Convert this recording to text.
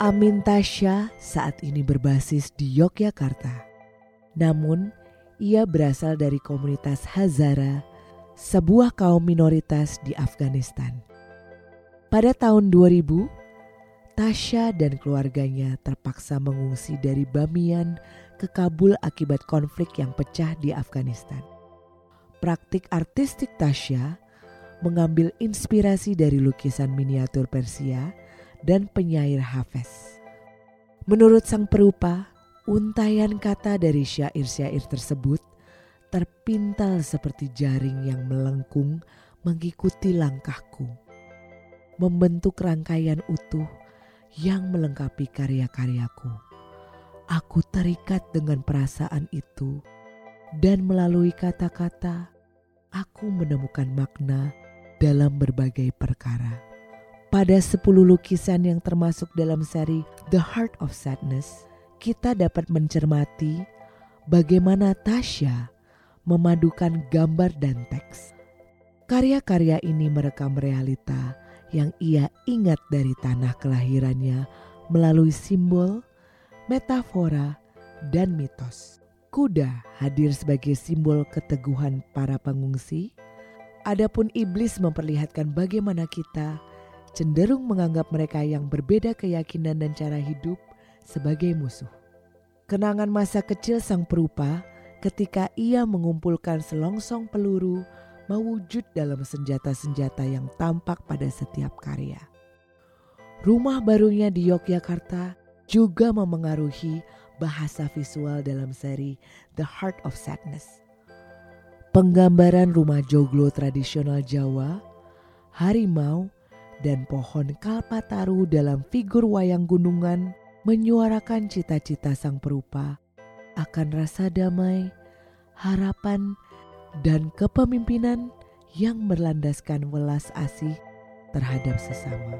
Amin Tasya saat ini berbasis di Yogyakarta. Namun, ia berasal dari komunitas Hazara, sebuah kaum minoritas di Afghanistan. Pada tahun 2000, Tasya dan keluarganya terpaksa mengungsi dari Bamiyan ke Kabul akibat konflik yang pecah di Afghanistan. Praktik artistik Tasya mengambil inspirasi dari lukisan miniatur Persia dan penyair Hafez. Menurut sang perupa, untayan kata dari syair-syair tersebut terpintal seperti jaring yang melengkung mengikuti langkahku membentuk rangkaian utuh yang melengkapi karya-karyaku. Aku terikat dengan perasaan itu, dan melalui kata-kata, aku menemukan makna dalam berbagai perkara. Pada sepuluh lukisan yang termasuk dalam seri The Heart of Sadness, kita dapat mencermati bagaimana Tasya memadukan gambar dan teks. Karya-karya ini merekam realita yang ia ingat dari tanah kelahirannya melalui simbol, metafora, dan mitos. Kuda hadir sebagai simbol keteguhan para pengungsi. Adapun iblis memperlihatkan bagaimana kita cenderung menganggap mereka yang berbeda keyakinan dan cara hidup sebagai musuh. Kenangan masa kecil sang perupa ketika ia mengumpulkan selongsong peluru mewujud dalam senjata-senjata yang tampak pada setiap karya. Rumah barunya di Yogyakarta juga memengaruhi bahasa visual dalam seri The Heart of Sadness. Penggambaran rumah joglo tradisional Jawa, harimau, dan pohon kalpataru dalam figur wayang gunungan menyuarakan cita-cita sang perupa akan rasa damai, harapan, dan kepemimpinan yang berlandaskan welas asih terhadap sesama.